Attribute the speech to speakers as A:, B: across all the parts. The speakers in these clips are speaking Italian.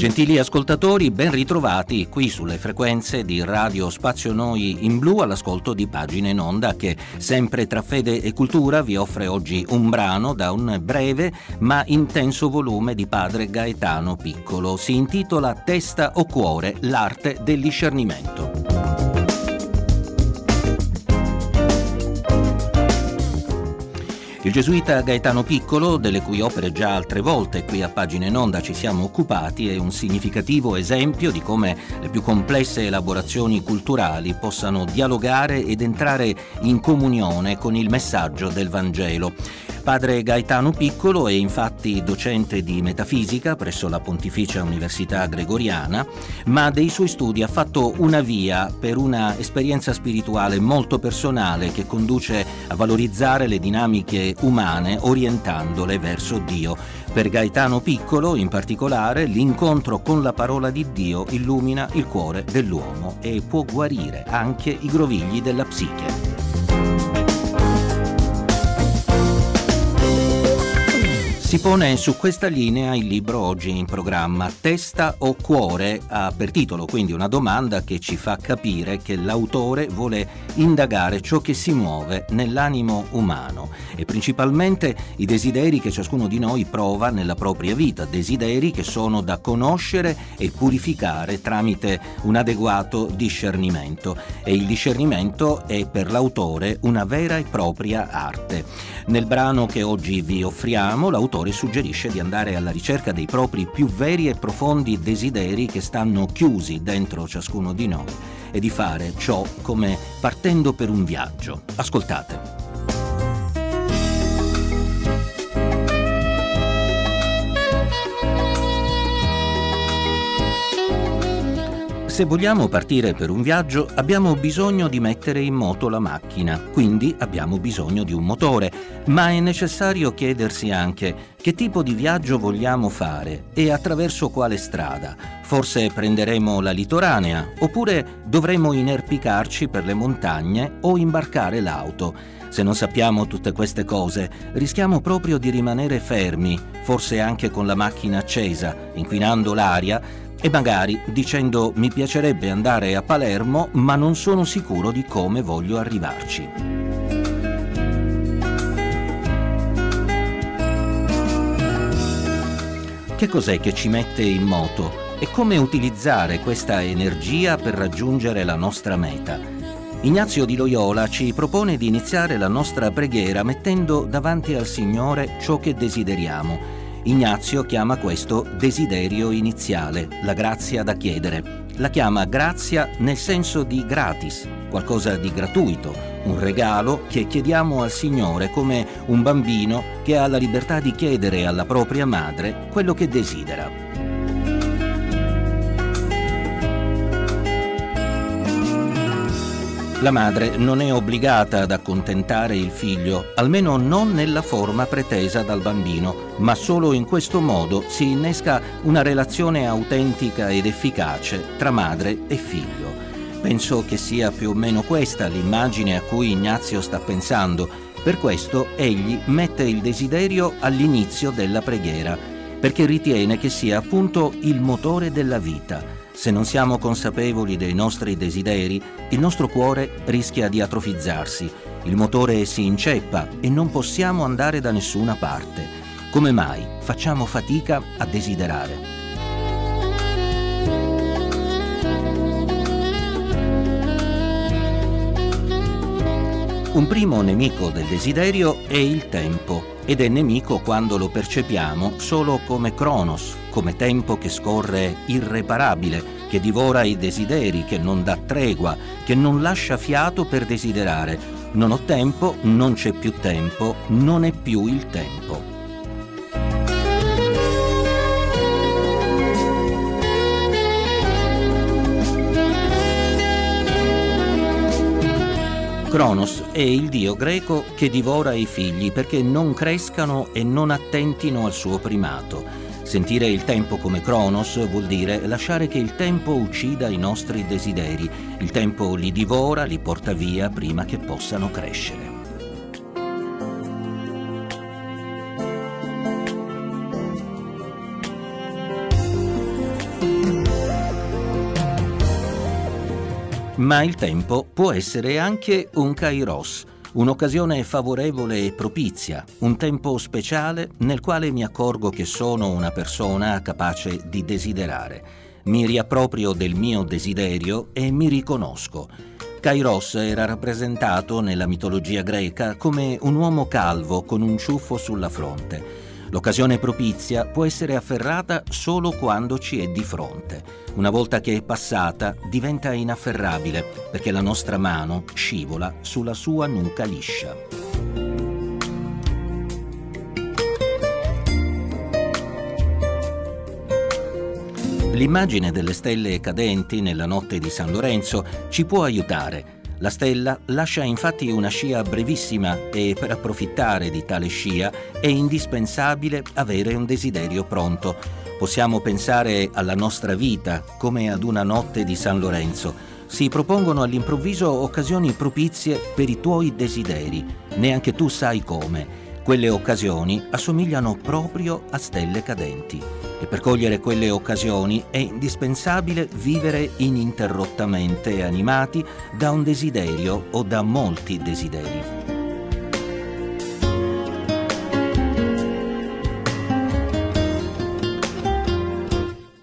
A: Gentili ascoltatori, ben ritrovati qui sulle frequenze di Radio Spazio Noi in Blu all'ascolto di Pagine in Onda che sempre tra fede e cultura vi offre oggi un brano da un breve ma intenso volume di padre Gaetano Piccolo. Si intitola Testa o cuore, l'arte del discernimento. Il gesuita Gaetano Piccolo, delle cui opere già altre volte qui a Pagine in Onda ci siamo occupati, è un significativo esempio di come le più complesse elaborazioni culturali possano dialogare ed entrare in comunione con il messaggio del Vangelo. Padre Gaetano Piccolo è infatti docente di metafisica presso la Pontificia Università Gregoriana, ma dei suoi studi ha fatto una via per una esperienza spirituale molto personale che conduce a valorizzare le dinamiche umane orientandole verso Dio. Per Gaetano Piccolo, in particolare, l'incontro con la parola di Dio illumina il cuore dell'uomo e può guarire anche i grovigli della psiche. Si pone su questa linea il libro oggi in programma Testa o cuore ha per titolo quindi una domanda che ci fa capire che l'autore vuole indagare ciò che si muove nell'animo umano e principalmente i desideri che ciascuno di noi prova nella propria vita, desideri che sono da conoscere e purificare tramite un adeguato discernimento e il discernimento è per l'autore una vera e propria arte. Nel brano che oggi vi offriamo l'autore l'autore suggerisce di andare alla ricerca dei propri più veri e profondi desideri che stanno chiusi dentro ciascuno di noi e di fare ciò come partendo per un viaggio. Ascoltate. Se vogliamo partire per un viaggio abbiamo bisogno di mettere in moto la macchina, quindi abbiamo bisogno di un motore, ma è necessario chiedersi anche che tipo di viaggio vogliamo fare e attraverso quale strada. Forse prenderemo la litoranea oppure dovremo inerpicarci per le montagne o imbarcare l'auto. Se non sappiamo tutte queste cose, rischiamo proprio di rimanere fermi, forse anche con la macchina accesa, inquinando l'aria e magari dicendo mi piacerebbe andare a Palermo ma non sono sicuro di come voglio arrivarci. Che cos'è che ci mette in moto e come utilizzare questa energia per raggiungere la nostra meta? Ignazio di Loyola ci propone di iniziare la nostra preghiera mettendo davanti al Signore ciò che desideriamo Ignazio chiama questo desiderio iniziale, la grazia da chiedere. La chiama grazia nel senso di gratis, qualcosa di gratuito, un regalo che chiediamo al Signore come un bambino che ha la libertà di chiedere alla propria madre quello che desidera. La madre non è obbligata ad accontentare il figlio, almeno non nella forma pretesa dal bambino, ma solo in questo modo si innesca una relazione autentica ed efficace tra madre e figlio. Penso che sia più o meno questa l'immagine a cui Ignazio sta pensando. Per questo egli mette il desiderio all'inizio della preghiera, perché ritiene che sia appunto il motore della vita se non siamo consapevoli dei nostri desideri, il nostro cuore rischia di atrofizzarsi, il motore si inceppa e non possiamo andare da nessuna parte. Come mai facciamo fatica a desiderare? Un primo nemico del desiderio è il tempo ed è nemico quando lo percepiamo solo come Cronos, come tempo che scorre irreparabile, che divora i desideri, che non dà tregua, che non lascia fiato per desiderare. Non ho tempo, non c'è più tempo, non è più il tempo. Cronos è il dio greco che divora i figli perché non crescano e non attentino al suo primato. Sentire il tempo come Cronos vuol dire lasciare che il tempo uccida i nostri desideri. Il tempo li divora, li porta via prima che possano crescere. Ma il tempo può essere anche un kairos, un'occasione favorevole e propizia, un tempo speciale nel quale mi accorgo che sono una persona capace di desiderare. Mi riapproprio del mio desiderio e mi riconosco. Kairos era rappresentato nella mitologia greca come un uomo calvo con un ciuffo sulla fronte. L'occasione propizia può essere afferrata solo quando ci è di fronte. Una volta che è passata diventa inafferrabile perché la nostra mano scivola sulla sua nuca liscia. L'immagine delle stelle cadenti nella notte di San Lorenzo ci può aiutare la stella lascia infatti una scia brevissima e per approfittare di tale scia è indispensabile avere un desiderio pronto. Possiamo pensare alla nostra vita come ad una notte di San Lorenzo. Si propongono all'improvviso occasioni propizie per i tuoi desideri. Neanche tu sai come. Quelle occasioni assomigliano proprio a stelle cadenti e per cogliere quelle occasioni è indispensabile vivere ininterrottamente animati da un desiderio o da molti desideri.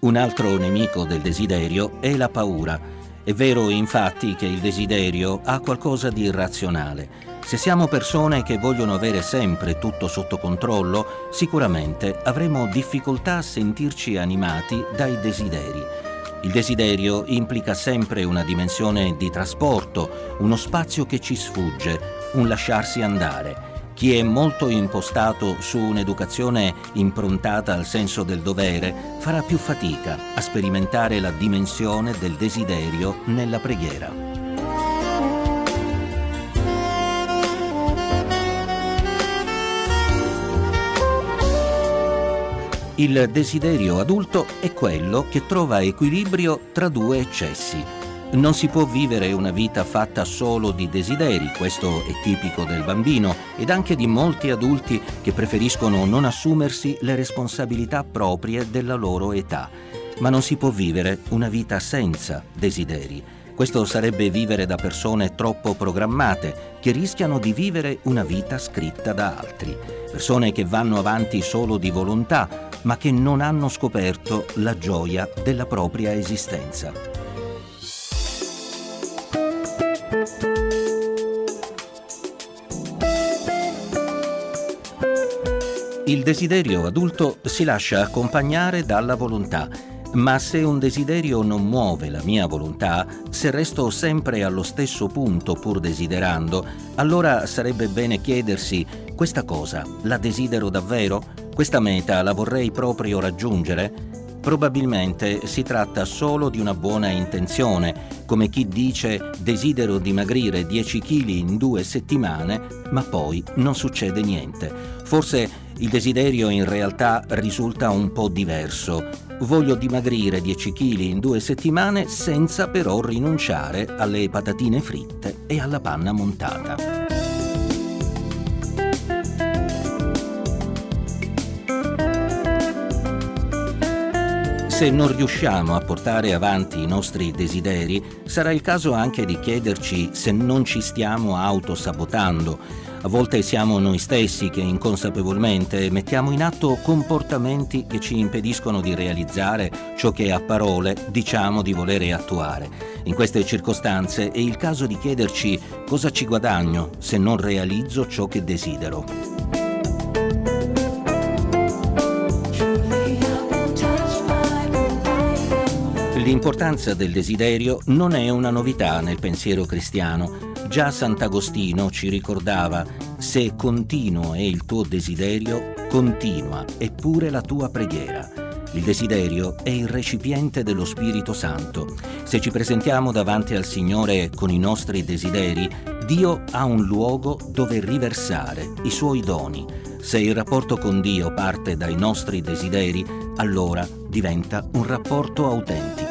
A: Un altro nemico del desiderio è la paura. È vero infatti che il desiderio ha qualcosa di irrazionale se siamo persone che vogliono avere sempre tutto sotto controllo, sicuramente avremo difficoltà a sentirci animati dai desideri. Il desiderio implica sempre una dimensione di trasporto, uno spazio che ci sfugge, un lasciarsi andare. Chi è molto impostato su un'educazione improntata al senso del dovere farà più fatica a sperimentare la dimensione del desiderio nella preghiera. Il desiderio adulto è quello che trova equilibrio tra due eccessi. Non si può vivere una vita fatta solo di desideri, questo è tipico del bambino ed anche di molti adulti che preferiscono non assumersi le responsabilità proprie della loro età. Ma non si può vivere una vita senza desideri. Questo sarebbe vivere da persone troppo programmate, che rischiano di vivere una vita scritta da altri. Persone che vanno avanti solo di volontà, ma che non hanno scoperto la gioia della propria esistenza. Il desiderio adulto si lascia accompagnare dalla volontà ma se un desiderio non muove la mia volontà, se resto sempre allo stesso punto pur desiderando, allora sarebbe bene chiedersi, questa cosa la desidero davvero? Questa meta la vorrei proprio raggiungere? Probabilmente si tratta solo di una buona intenzione, come chi dice desidero dimagrire 10 kg in due settimane, ma poi non succede niente. Forse il desiderio in realtà risulta un po' diverso Voglio dimagrire 10 kg in due settimane senza però rinunciare alle patatine fritte e alla panna montata. Se non riusciamo a portare avanti i nostri desideri, sarà il caso anche di chiederci se non ci stiamo autosabotando a volte siamo noi stessi che inconsapevolmente mettiamo in atto comportamenti che ci impediscono di realizzare ciò che a parole diciamo di volere attuare. In queste circostanze è il caso di chiederci cosa ci guadagno se non realizzo ciò che desidero. L'importanza del desiderio non è una novità nel pensiero cristiano. Già Sant'Agostino ci ricordava, se continuo è il tuo desiderio, continua eppure la tua preghiera. Il desiderio è il recipiente dello Spirito Santo. Se ci presentiamo davanti al Signore con i nostri desideri, Dio ha un luogo dove riversare i suoi doni. Se il rapporto con Dio parte dai nostri desideri, allora diventa un rapporto autentico.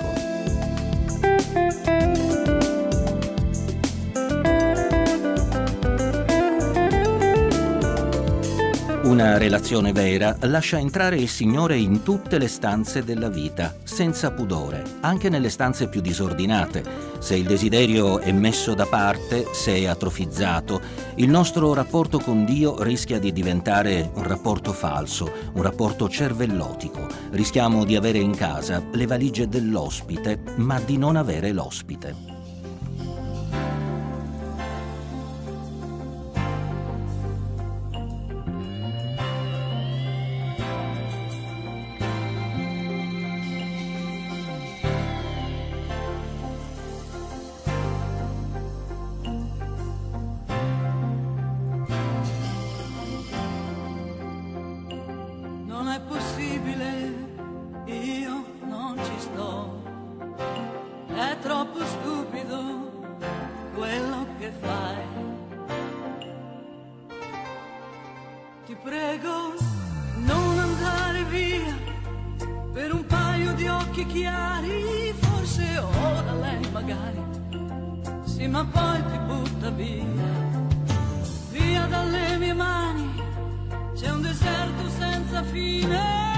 A: Una relazione vera lascia entrare il Signore in tutte le stanze della vita, senza pudore, anche nelle stanze più disordinate. Se il desiderio è messo da parte, se è atrofizzato, il nostro rapporto con Dio rischia di diventare un rapporto falso, un rapporto cervellotico. Rischiamo di avere in casa le valigie dell'ospite, ma di non avere l'ospite.
B: Sì ma poi ti butta via, via dalle mie mani, c'è un deserto senza fine.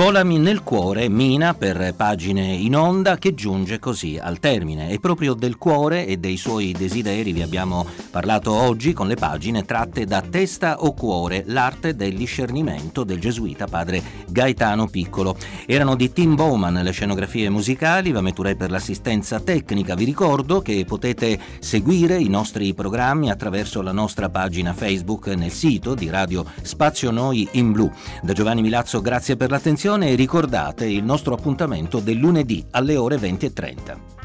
A: Volami nel cuore, Mina per pagine in onda che giunge così al termine. E proprio del cuore e dei suoi desideri vi abbiamo parlato oggi con le pagine tratte da Testa o Cuore, l'arte del discernimento del gesuita padre Gaetano Piccolo. Erano di Tim Bowman le scenografie musicali, va metterei per l'assistenza tecnica. Vi ricordo che potete seguire i nostri programmi attraverso la nostra pagina Facebook nel sito di Radio Spazio Noi in Blu. Da Giovanni Milazzo grazie per l'attenzione attenzione e ricordate il nostro appuntamento del lunedì alle ore 20.30.